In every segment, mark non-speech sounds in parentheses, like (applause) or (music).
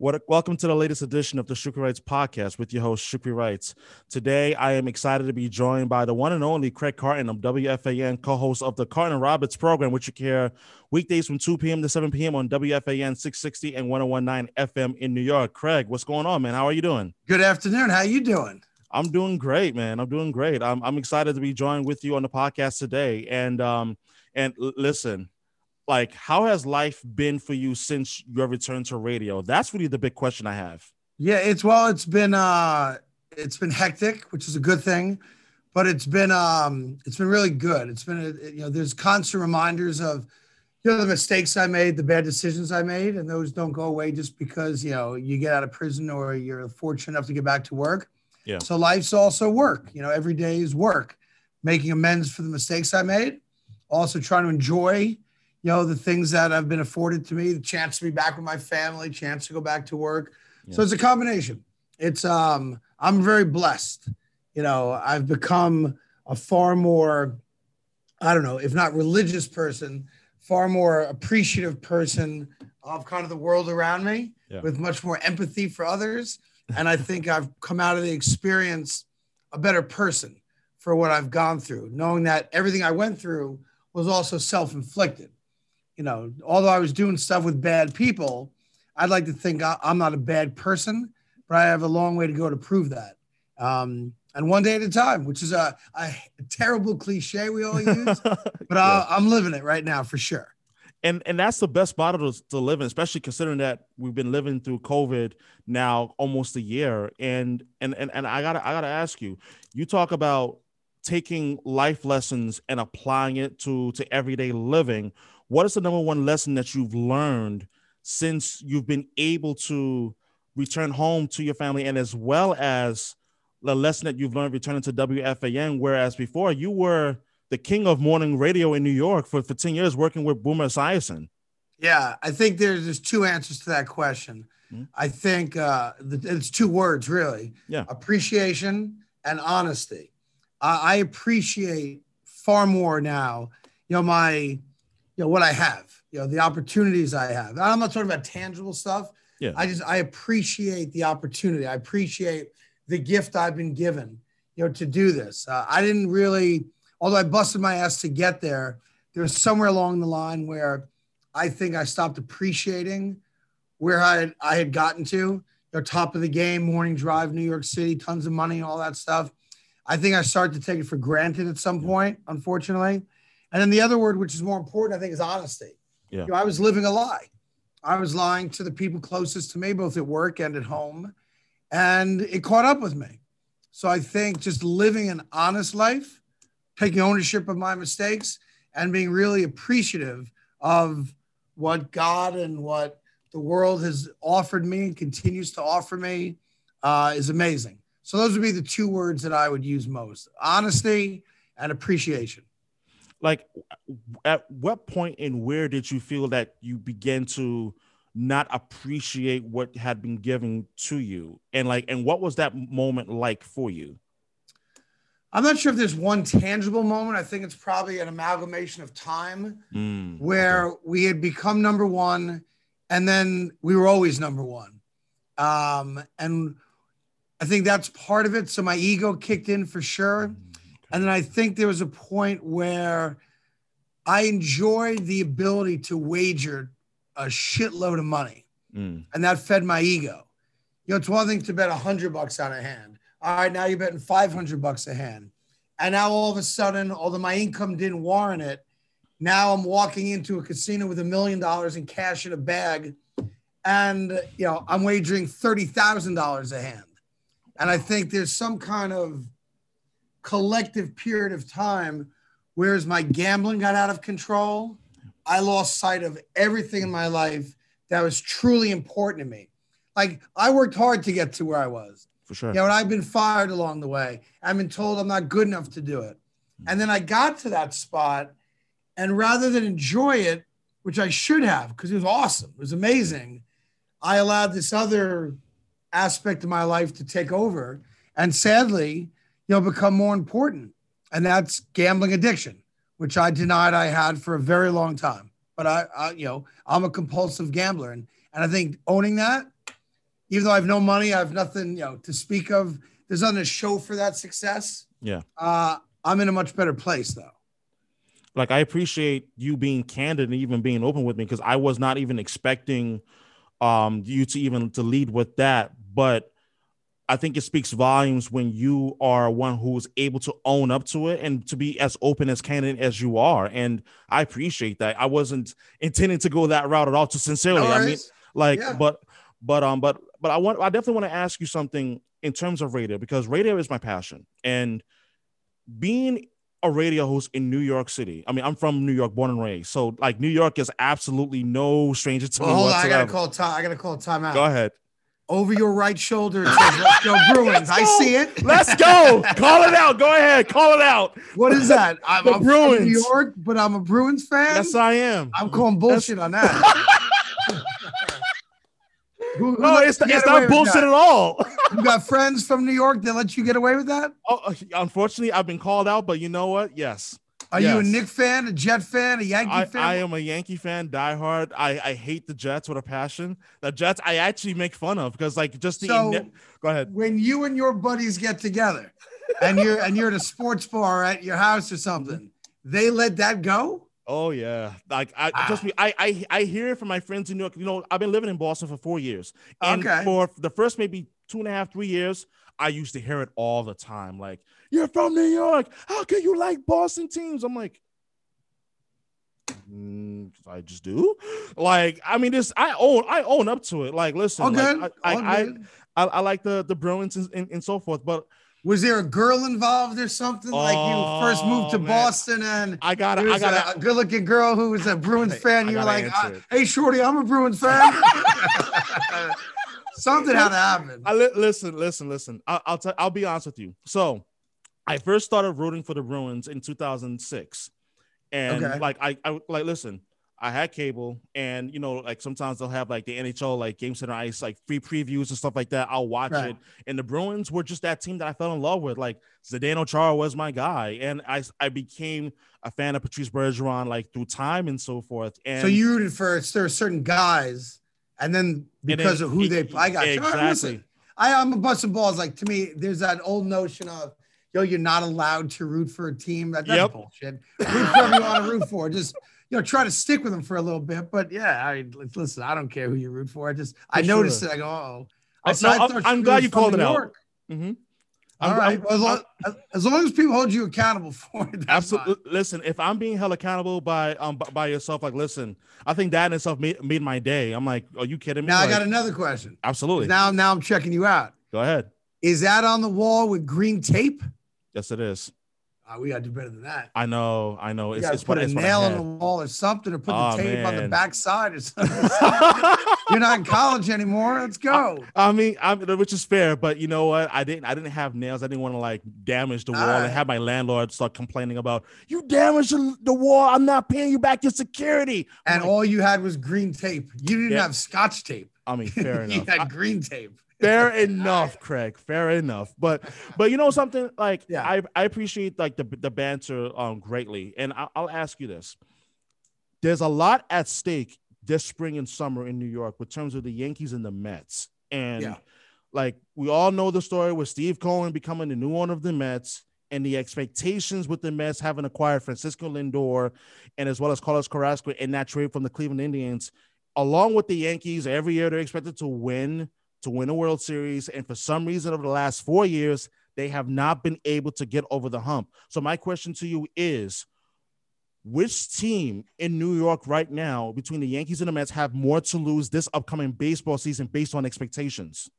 What, welcome to the latest edition of the Shukri Wrights podcast with your host, Shukri Wrights. Today, I am excited to be joined by the one and only Craig Carton of WFAN, co host of the Carton Roberts program, which you can hear weekdays from 2 p.m. to 7 p.m. on WFAN 660 and 1019 FM in New York. Craig, what's going on, man? How are you doing? Good afternoon. How are you doing? I'm doing great, man. I'm doing great. I'm, I'm excited to be joined with you on the podcast today. And um, and listen, like how has life been for you since your return to radio? That's really the big question i have. Yeah it's well it's been uh it's been hectic which is a good thing but it's been um it's been really good. It's been a, you know there's constant reminders of you know the mistakes i made the bad decisions i made and those don't go away just because you know you get out of prison or you're fortunate enough to get back to work. Yeah. So life's also work. You know every day is work. Making amends for the mistakes i made. Also trying to enjoy you know, the things that have been afforded to me, the chance to be back with my family, chance to go back to work. Yeah. So it's a combination. It's um I'm very blessed. You know, I've become a far more I don't know, if not religious person, far more appreciative person of kind of the world around me yeah. with much more empathy for others. (laughs) And I think I've come out of the experience a better person for what I've gone through, knowing that everything I went through was also self inflicted you know, although I was doing stuff with bad people, I'd like to think I'm not a bad person, but I have a long way to go to prove that. Um, and one day at a time, which is a, a terrible cliche we all use, (laughs) but yeah. I, am living it right now for sure. And and that's the best model to, to live in, especially considering that we've been living through COVID now almost a year. And and and, and I gotta I gotta ask you, you talk about taking life lessons and applying it to to everyday living what is the number one lesson that you've learned since you've been able to return home to your family and as well as the lesson that you've learned returning to WFAN, whereas before you were the king of morning radio in New York for, for 10 years working with Boomer Esiason. Yeah, I think there's, there's two answers to that question. Mm-hmm. I think uh, the, it's two words really. Yeah. Appreciation and honesty. I appreciate far more now, you know, my you know what I have, you know the opportunities I have. I'm not talking about tangible stuff. Yeah. I just I appreciate the opportunity. I appreciate the gift I've been given, you know, to do this. Uh, I didn't really, although I busted my ass to get there. There's somewhere along the line where I think I stopped appreciating where I had, I had gotten to. You know, top of the game, morning drive, New York City, tons of money, all that stuff. I think I started to take it for granted at some point, unfortunately. And then the other word, which is more important, I think, is honesty. Yeah. You know, I was living a lie. I was lying to the people closest to me, both at work and at home. And it caught up with me. So I think just living an honest life, taking ownership of my mistakes, and being really appreciative of what God and what the world has offered me and continues to offer me uh, is amazing. So those would be the two words that I would use most honesty and appreciation like at what point and where did you feel that you began to not appreciate what had been given to you? And like and what was that moment like for you? I'm not sure if there's one tangible moment. I think it's probably an amalgamation of time mm, where okay. we had become number one and then we were always number one. Um, and i think that's part of it. So my ego kicked in for sure. Mm and then I think there was a point where I enjoyed the ability to wager a shitload of money. Mm. And that fed my ego. You know, it's one thing to bet a hundred bucks on a hand. All right, now you're betting 500 bucks a hand. And now all of a sudden, although my income didn't warrant it, now I'm walking into a casino with a million dollars in cash in a bag. And, you know, I'm wagering $30,000 a hand. And I think there's some kind of collective period of time, whereas my gambling got out of control, I lost sight of everything in my life that was truly important to me. Like I worked hard to get to where I was. For sure. You know, and I've been fired along the way. I've been told I'm not good enough to do it. Hmm. And then I got to that spot, and rather than enjoy it, which I should have, because it was awesome, it was amazing, I allowed this other aspect of my life to take over. And sadly, you know, become more important. And that's gambling addiction, which I denied I had for a very long time. But I, I you know, I'm a compulsive gambler. And, and I think owning that even though I have no money, I have nothing, you know, to speak of. There's nothing to show for that success. Yeah. Uh, I'm in a much better place though. Like I appreciate you being candid and even being open with me because I was not even expecting um you to even to lead with that, but I think it speaks volumes when you are one who's able to own up to it and to be as open as candid as you are. And I appreciate that. I wasn't intending to go that route at all. To sincerely, No I mean, like, Yeah. but, but, um, but, but I want, I definitely want to ask you something in terms of radio because radio is my passion and being a radio host in New York City. I mean, I'm from New York, born and raised, so like New York is absolutely no stranger to Well, me hold on, I gotta call time. I gotta call time out. Go ahead. Over your right shoulder, it says, (laughs) "Let's go Bruins." I see it. Let's go. Call it out. Go ahead. Call it out. What is that? I'm, (laughs) The I'm from Bruins. New York, but I'm a Bruins fan. Yes, I am. I'm calling bullshit on that. (laughs) Who- who No, it's, it's not bullshit at all. You got friends from New York that let you get away with that? Oh, uh, unfortunately, I've been called out, but you know what? Yes. Are you a Knick fan, a Jet fan, a Yankee I, fan? I am a Yankee fan, diehard. I, I hate the Jets with a passion. The Jets I actually make fun of because like just the So- ine- go ahead. when you and your buddies get together and you're and you're at a sports bar at your house or something, they let that go? Oh yeah, like I Ah. trust me. I, I I hear it from my friends in New York. You know, I've been living in Boston for four years, and Okay. for the first maybe two and a half, three years, I used to hear it all the time. Like, you're from New York. How can you like Boston teams? I'm like, "Mm, I just do. Like, I mean, this I own I own up to it. Like, listen, All like, good. I, I, I. I I like the the Bruins and, and, and so forth, but Was there a girl involved or something? like you first moved to Oh, man. Boston and I gotta there I gotta a, good-looking girl who was a Bruins fan. You're like, uh, "Hey, shorty, I'm a Bruins fan." (laughs) Something had to happen. I li- listen, listen, listen. I, I'll tell. I'll be honest with you. So, I first started rooting for the Bruins in 2006, and Okay. like I, I like listen. I had cable, and you know, like sometimes they'll have like the NHL, like Game Center Ice, like free previews and stuff like that. I'll watch Right. it, and the Bruins were just that team that I fell in love with. Like Zdeno Chara was my guy, and I I became a fan of Patrice Bergeron like through time and so forth. And so you rooted for there certain guys, and then and because then- of who they, I got you. All right, listen. exactly. I, I'm a busting balls. Like to me, there's that old notion of, yo, you're not allowed to root for a team. That, that's Yep. bullshit. Root for whoever you want to root for. Just you know, try to stick with them for a little bit. But yeah, I listen. I don't care who you root for. I just I For noticed sure. it. I go, oh. Oh, no, I'm- I'm glad you called it out. Mhm. All I'm- right. I'm- as, long, as- as long as people hold you accountable (laughs) for it. Absolutely. fine. Listen, if I'm being held accountable by um by yourself, like listen, I think that in itself made, made my day. I'm like, are you kidding me? Now I got another question. absolutely. Now, now I'm checking you out. Go ahead. Is that on the wall with green tape? Yes, it is. Uh, we got to do better than that. I know. I know. It's, it's put what a I nail in had. the wall or something, or put Oh, the tape on the man. back side or something. (laughs) You're not in college anymore. Let's go. I mean, I mean, which is fair, but you know what? I didn't. I didn't have nails. I didn't want to like damage the wall Alright. and have my landlord start complaining about you damaged the, wall. I'm not paying you back your security. I'm And like, all you had was green tape. You didn't Yeah. have scotch tape. I mean, (laughs) fair enough. you had I- green tape. Fair enough craig. Fair enough. But but you know something? Like Yeah. i i appreciate like the the banter um greatly. And I, i'll ask you this. There's a lot at stake this spring and summer in new york with terms of the yankees and the mets. And Yeah. like we all know the story with steve cohen becoming the new owner of the mets and the expectations with the Mets having acquired Francisco Lindor and as well as Carlos Carrasco in that trade from the Cleveland Indians, along with the Yankees, every year they're expected to win to win a World Series, and for some reason over the last four years they have not been able to get over the hump. So my question to you is, which team in New York right now between the Yankees and the Mets have more to lose this upcoming baseball season based on expectations?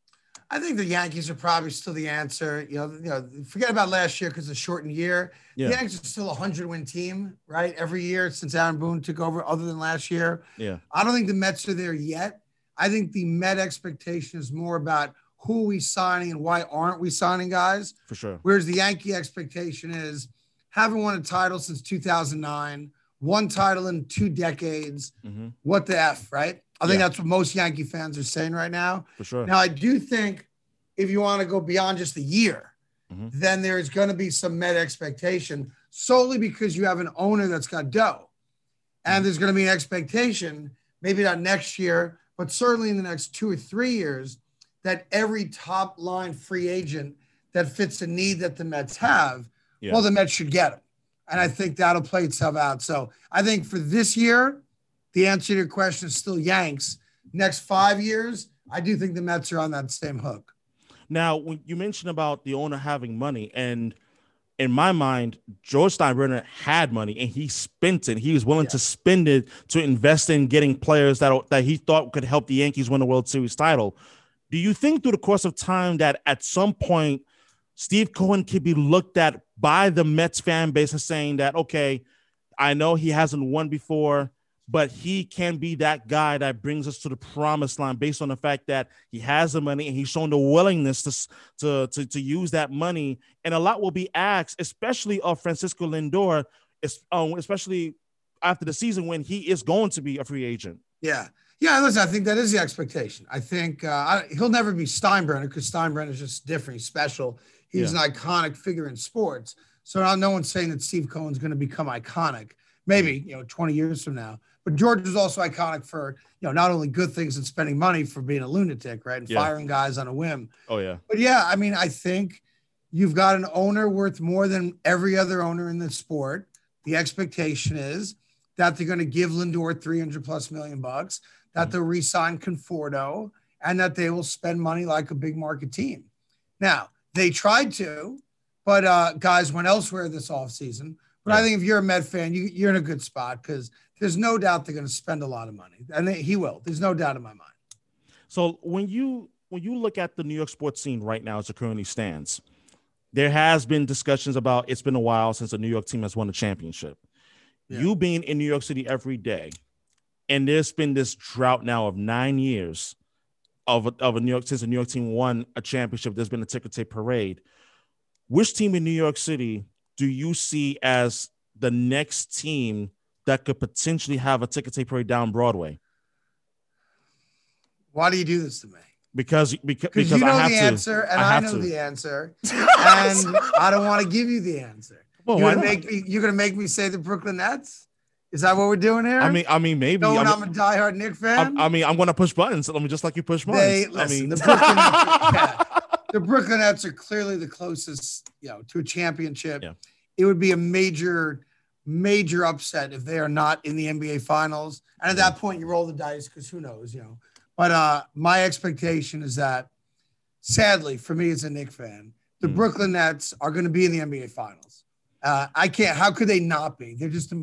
I think the Yankees are probably still the answer. You know, you know, forget about last year because it's a shortened year. Yeah. The Yankees are still a hundred win team, right? Every year since Aaron Boone took over, other than last year. Yeah. I don't think the Mets are there yet. I think the Met expectation is more about who are we signing and why aren't we signing guys? For sure. Whereas the Yankee expectation is haven't won a title since 2009, one title in two decades. hmm What the F, right? I think Yeah. that's what most Yankee fans are saying right now. For sure. Now, I do think if you want to go beyond just a year, Mhm. then there's going to be some Met expectation solely because you have an owner that's got dough. And there's going to be an expectation, maybe not next year, but certainly in the next two or three years, that every top line free agent that fits a need that the Mets have, yeah. well, the Mets should get him. And I think that'll play itself out. So I think for this year, the answer to your question is still Yanks. Next five years, I do think the Mets are on that same hook. Now, when you mentioned about the owner having money, and in my mind, George Steinbrenner had money and he spent it. He was willing yeah. to spend it to invest in getting players that that he thought could help the Yankees win the World Series title. Do you think through the course of time that at some point Steve Cohen could be looked at by the Mets fan base as saying that, okay, I know he hasn't won before but he can be that guy that brings us to the promised line based on the fact that he has the money and he's shown the willingness to, to, to, to use that money. And a lot will be asked, especially of Francisco Lindor, um, especially after the season when he is going to be a free agent. Yeah. Yeah, listen, I think that is the expectation. I think uh, I, he'll never be Steinbrenner because Steinbrenner is just different. He's special. He's yeah. an iconic figure in sports. So now no one's saying that Steve Cohen's going to become iconic. Maybe, you know, 20 years from now. But George is also iconic for you know not only good things and spending money for being a lunatic, right, and yeah. firing guys on a whim. Oh yeah. But yeah, I mean, I think you've got an owner worth more than every other owner in the sport. The expectation is that they're going to give Lindor 300 plus million bucks, that mm-hmm. they'll re-sign Conforto, and that they will spend money like a big market team. Now, they tried to, but uh, guys went elsewhere this offseason. But. I think if you're a Met fan, you, you're in a good spot because there's no doubt they're going to spend a lot of money, and they, he will. There's no doubt in my mind. So when you when you look at the New York sports scene right now as it currently stands, there has been discussions about it's been a while since the New York team has won a championship. Yeah. You being in New York City every day, and there's been this drought now of nine years of a, of a New York since the New York team won a championship. There's been a ticker tape parade. Which team in New York City do you see as the next team that could potentially have a ticket tape parade down Broadway? Why do you do this to me? Because because, because you know the answer and I, I know to. the answer, (laughs) and I don't want to give you the answer. Well, you're gonna make me. You're gonna make me say the Brooklyn Nets. Is that what we're doing here? I mean, I mean, maybe. Knowing I'm, I'm a diehard Knick fan. I, I mean, I'm going to push buttons. I mean, just like you push buttons. They, listen, I mean, the Brooklyn, Nets (laughs) are, (laughs) the Brooklyn Nets are clearly the closest, you know, to a championship. Yeah. It would be a major major upset if they are not in the NBA finals. And at that point, you roll the dice because who knows, you know. But uh, my expectation is that, sadly, for me as a Knick fan, the mm. Brooklyn Nets are going to be in the NBA finals. Uh, I can't, how could they not be? They're just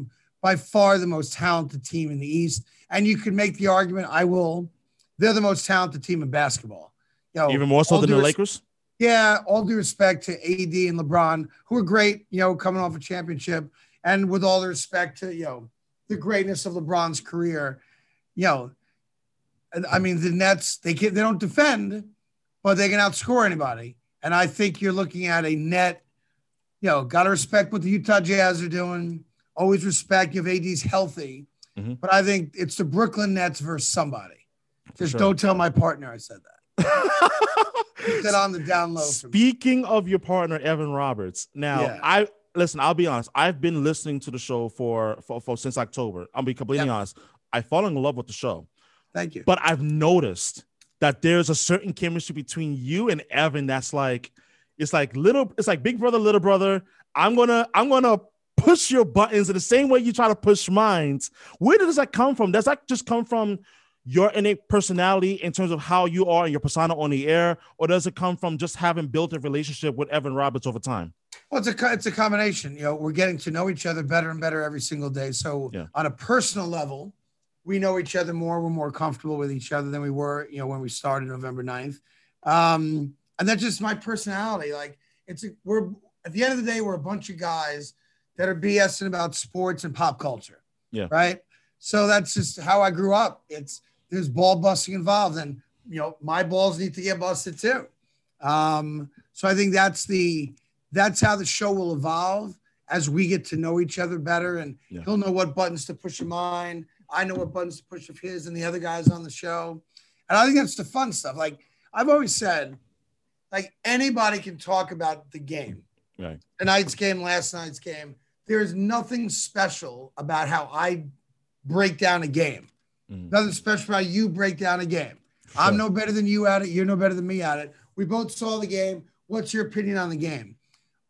by far the most talented team in the East. And you could make the argument, I will, they're the most talented team in basketball. You know, Even more so than the Lakers? Yeah, all due respect to AD and LeBron, who are great, you know, coming off a championship and with all the respect to you know the greatness of LeBron's career, you know, I mean the Nets they can, they don't defend, but they can outscore anybody. And I think you're looking at a net, you know, got to respect what the Utah Jazz are doing. Always respect if AD's healthy. Mm-hmm. But I think it's the Brooklyn Nets versus somebody. Just sure. don't tell my partner I said that. (laughs) That on the down low. Speaking of your partner, Evan Roberts. Now, yeah. I listen, I'll be honest. I've been listening to the show for for, for since October. I'll be completely yep. honest. I fall in love with the show. Thank you. But I've noticed that there's a certain chemistry between you and Evan that's like it's like little it's like big brother little brother i'm gonna i'm gonna push your buttons in the same way you try to push mine where does that come from does that just come from your innate personality in terms of how you are and your persona on the air or does it come from just having built a relationship with evan roberts over time well, it's a it's a combination. You know, we're getting to know each other better and better every single day. So yeah. on a personal level, we know each other more. We're more comfortable with each other than we were, you know, when we started November 9th. Um, and that's just my personality. Like it's a, we're at the end of the day, we're a bunch of guys that are BSing about sports and pop culture. Yeah. Right. So that's just how I grew up. It's there's ball busting involved, and you know my balls need to get busted too. Um, so I think that's the that's how the show will evolve as we get to know each other better. And yeah. he'll know what buttons to push of mine. I know what buttons to push of his and the other guys on the show. And I think that's the fun stuff. Like I've always said, like anybody can talk about the game. Right. Tonight's game, last night's game. There's nothing special about how I break down a game. Mm. Nothing special about you break down a game. Sure. I'm no better than you at it. You're no better than me at it. We both saw the game. What's your opinion on the game?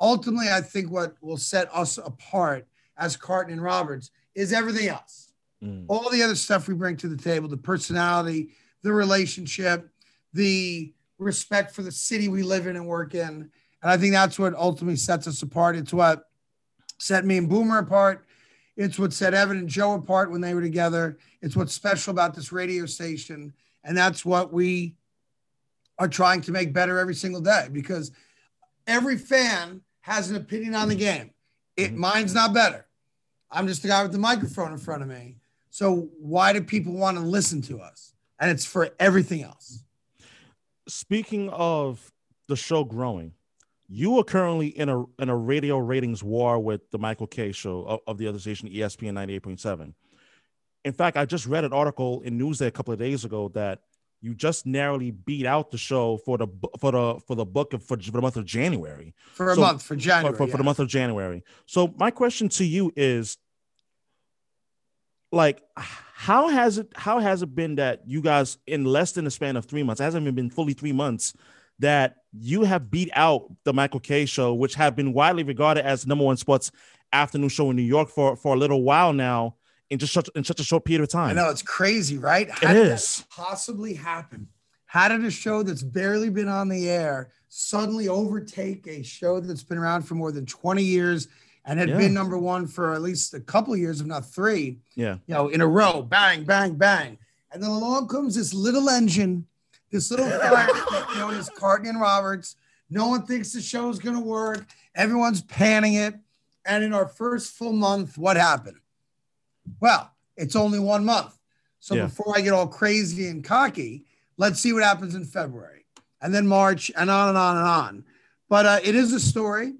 Ultimately, I think what will set us apart as Carton and Roberts is everything else. Mm. All the other stuff we bring to the table, the personality, the relationship, the respect for the city we live in and work in. And I think that's what ultimately sets us apart. It's what set me and Boomer apart. It's what set Evan and Joe apart when they were together. It's what's special about this radio station. And that's what we are trying to make better every single day because every fan has an opinion on the game. It mm-hmm. mine's not better. I'm just the guy with the microphone in front of me. So why do people want to listen to us? And it's for everything else. Speaking of the show growing, you are currently in a in a radio ratings war with the Michael Kay show of, of the other station, ESPN 98.7. In fact, I just read an article in Newsday a couple of days ago that you just narrowly beat out the show for the for the for the book of for, for the month of January. For a so, month for January. For, for, yeah. for the month of January. So my question to you is like how has it how has it been that you guys in less than a span of three months, it hasn't even been fully three months, that you have beat out the Michael Kay show, which have been widely regarded as number one sports afternoon show in New York for, for a little while now in just such in such a short period of time. I know it's crazy, right? How it is possibly happen. How did a show that's barely been on the air suddenly overtake a show that's been around for more than 20 years and had yeah. been number one for at least a couple of years, if not three? Yeah. You know, in a row, bang, bang, bang. And then along comes this little engine, this little (laughs) fire known as Carton and Roberts. No one thinks the show's gonna work. Everyone's panning it. And in our first full month, what happened? Well, it's only one month. So yeah. before I get all crazy and cocky, let's see what happens in February and then March and on and on and on. But uh, it is a story.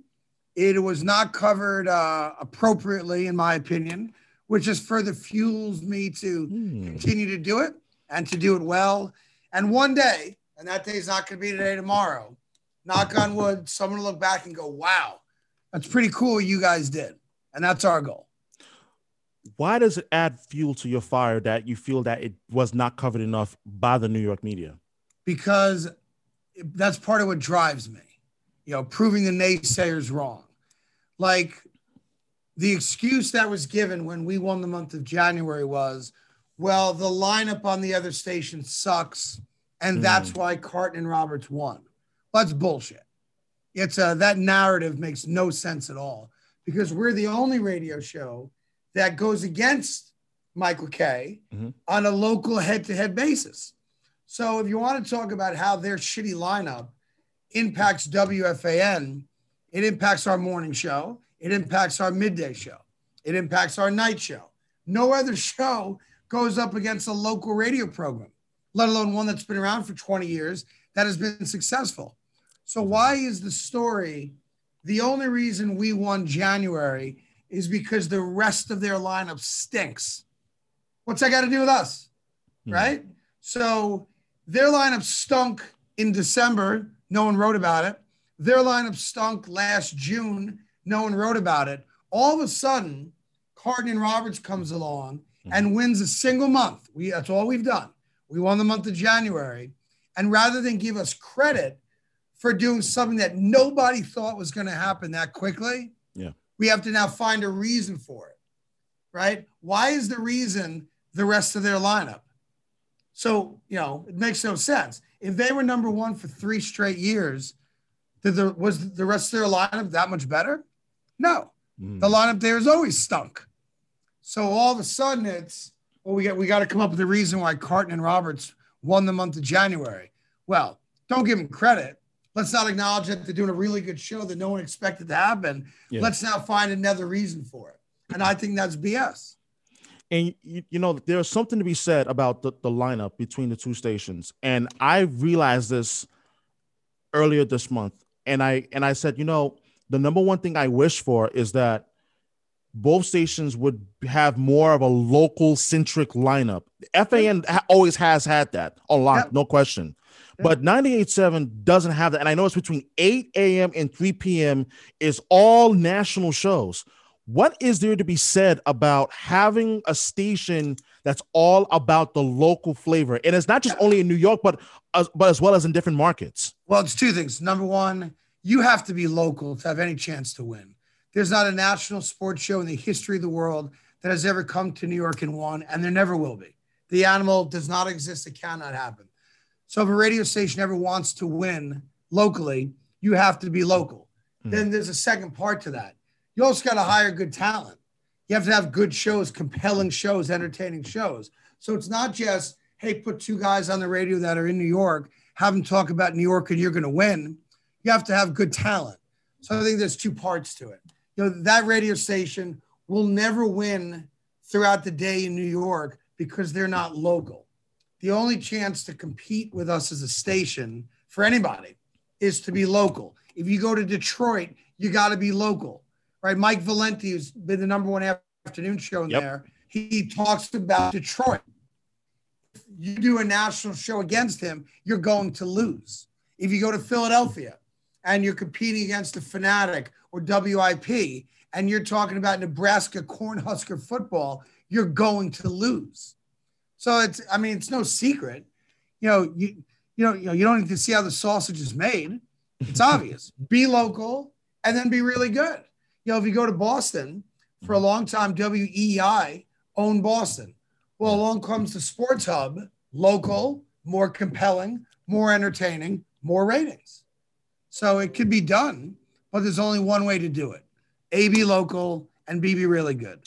It was not covered uh, appropriately, in my opinion, which just further fuels me to hmm. continue to do it and to do it well. And one day, and that day is not going to be today, tomorrow, knock on wood, someone will look back and go, wow, that's pretty cool what you guys did. And that's our goal why does it add fuel to your fire that you feel that it was not covered enough by the New York media? Because that's part of what drives me, you know, proving the naysayers wrong. Like the excuse that was given when we won the month of January was, well, the lineup on the other station sucks, and mm. that's why Carton and Roberts won. That's bullshit. It's a, that narrative makes no sense at all because we're the only radio show that goes against Michael Kay mm-hmm. on a local head to head basis. So if you want to talk about how their shitty lineup impacts WFAN, it impacts our morning show, it impacts our midday show, it impacts our night show. No other (laughs) show goes up against a local radio program, let alone one that's been around for 20 years that has been successful. So, why is the story the only reason we won January is because the rest of their lineup stinks. What's that got to do with us? Hmm. Right? So their lineup stunk in December. No one wrote about it. Their lineup stunk last June. No one wrote about it. All of a sudden, and Roberts comes along hmm. and wins a single month. We that's all we've done. We won the month of January. And rather than give us credit for doing something that nobody thought was going to happen that quickly, we have to now find a reason for it, right? Why is the reason the rest of their lineup? So, you know, it makes no sense. If they were number one for three straight years, did the, was the rest of their lineup that much better? No. Mm. The lineup there is always stunk. So all of a sudden it's, well, we got we got to come up with a reason why Carton and Roberts won the month of January. Well, don't give them credit let's not acknowledge that they're doing a really good show that no one expected to happen. Yeah. Let's now find another reason for it. And I think that's BS. And you, you know, there's something to be said about the, the lineup between the two stations. And I realized this earlier this month. And I and I said, you know, the number one thing I wish for is that both stations would have more of a local centric lineup. FAN always has had that a lot, no question. But 98.7 doesn't have that. And I know it's between 8 a.m. and 3 p.m. is all national shows. What is there to be said about having a station that's all about the local flavor, and it's not just only in New York, but as, but as well as in different markets. Well, it's two things. Number one, you have to be local to have any chance to win. There's not a national sports show in the history of the world that has ever come to New York and won, and there never will be. The animal does not exist. It cannot happen. So if a radio station ever wants to win locally, you have to be local. Mm-hmm. Then there's a second part to that. You also got to hire good talent. You have to have good shows, compelling shows, entertaining shows. So it's not just, hey, put two guys on the radio that are in New York, have them talk about New York and you're going to win. You have to have good talent. So I think there's two parts to it. You know, that radio station will never win throughout the day in New York because they're not local. The only chance to compete with us as a station for anybody is to be local. If you go to Detroit, you got to be local, right? Mike Valenti, who's been the number one afternoon show in yep. there, he talks about Detroit. If you do a national show against him, you're going to lose. If you go to Philadelphia and you're competing against a Fanatic or WIP, and you're talking about Nebraska Cornhusker football, you're going to lose. So it's, I mean, it's no secret. You know, you, you know, you know, you don't need to see how the sausage is made. It's obvious. (laughs) be local and then be really good. You know, if you go to Boston for a long time, WEEI owned Boston. Well, along comes the Sports Hub, local, more compelling, more entertaining, more ratings. So it could be done, but there's only one way to do it. A be local and B be really good.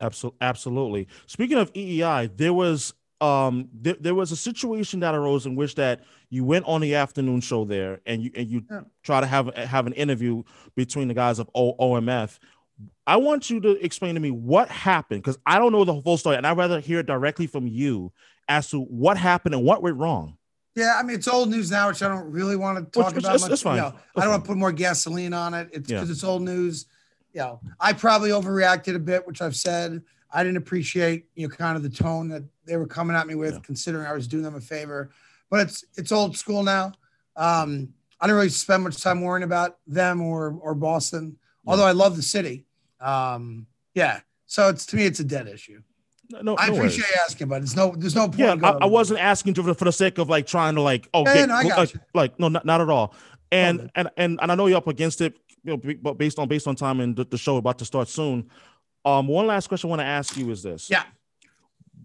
Absolutely. Absolutely. Speaking of EEI, there was um there, there was a situation that arose in which that you went on the afternoon show there and you and you yeah. try to have have an interview between the guys of o- OMF. I want you to explain to me what happened because I don't know the full story and I'd rather hear it directly from you as to what happened and what went wrong. Yeah, I mean it's old news now, which I don't really want to talk which, about. It's, much. It's fine. You know, I don't want to put more gasoline on it. It's because yeah. it's old news you know, I probably overreacted a bit, which I've said. I didn't appreciate, you know, kind of the tone that they were coming at me with, yeah. considering I was doing them a favor. But it's it's old school now. Um, I don't really spend much time worrying about them or or Boston, yeah. although I love the city. Um, yeah. So it's to me, it's a dead issue. No, no I appreciate you asking, but there's no there's no point. Yeah, I, I, wasn't asking for, for the sake of like trying to like oh yeah, no, like, like, no not, not at all. And, and and and I know you're up against it you know, but based on based on time and the, the show about to start soon. Um, one last question I want to ask you is this: Yeah,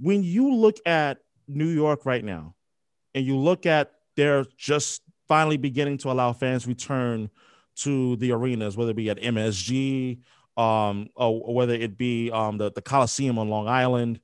when you look at New York right now, and you look at they're just finally beginning to allow fans return to the arenas, whether it be at MSG, um, or, whether it be um, the, the Coliseum on Long Island,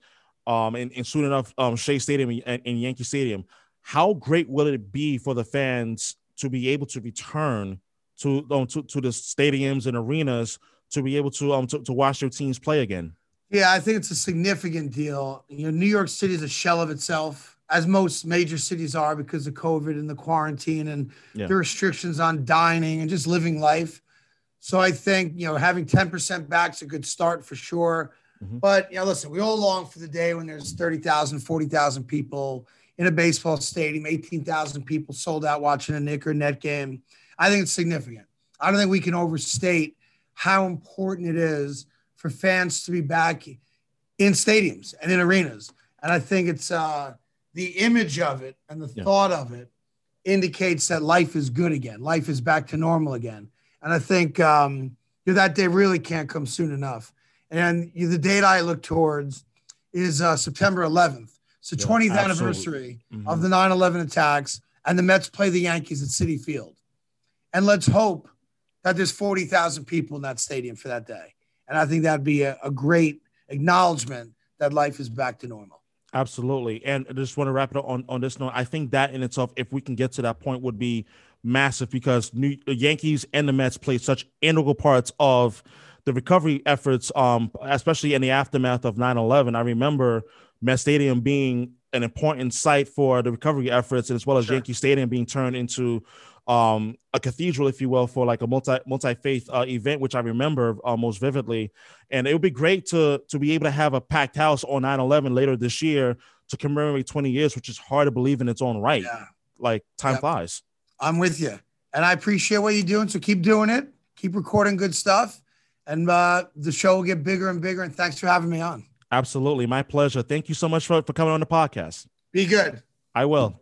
um, and, and soon enough, um, Shea Stadium and, and Yankee Stadium. How great will it be for the fans to be able to return to um, to, to the stadiums and arenas to be able to um to, to watch their teams play again. Yeah, I think it's a significant deal. You know, New York City is a shell of itself, as most major cities are because of COVID and the quarantine and yeah. the restrictions on dining and just living life. So I think, you know, having 10% back is a good start for sure. Mm-hmm. But, you know, listen, we all long for the day when there's 30,000, 40,000 people in a baseball stadium, 18,000 people sold out watching a Knick or net game. I think it's significant. I don't think we can overstate how important it is for fans to be back in stadiums and in arenas. And I think it's uh, the image of it and the yeah. thought of it indicates that life is good again. Life is back to normal again. And I think um, that day really can't come soon enough. And the date I look towards is uh, September 11th. It's the yeah, 20th absolutely. anniversary mm-hmm. of the 9 11 attacks, and the Mets play the Yankees at Citi Field. And let's hope that there's 40,000 people in that stadium for that day. And I think that'd be a, a great acknowledgement that life is back to normal. Absolutely. And I just want to wrap it up on, on this note. I think that in itself, if we can get to that point, would be massive because New, the Yankees and the Mets played such integral parts of the recovery efforts, um, especially in the aftermath of 9 11. I remember Mets Stadium being an important site for the recovery efforts, as well as sure. Yankee Stadium being turned into um, a cathedral, if you will, for like a multi multi faith uh, event, which I remember uh, most vividly. And it would be great to to be able to have a packed house on 9-11 later this year to commemorate 20 years, which is hard to believe in its own right. Yeah. Like time yep. flies. I'm with you, and I appreciate what you're doing. So keep doing it. Keep recording good stuff, and uh, the show will get bigger and bigger. And thanks for having me on. Absolutely. My pleasure. Thank you so much for, for coming on the podcast. Be good. I will.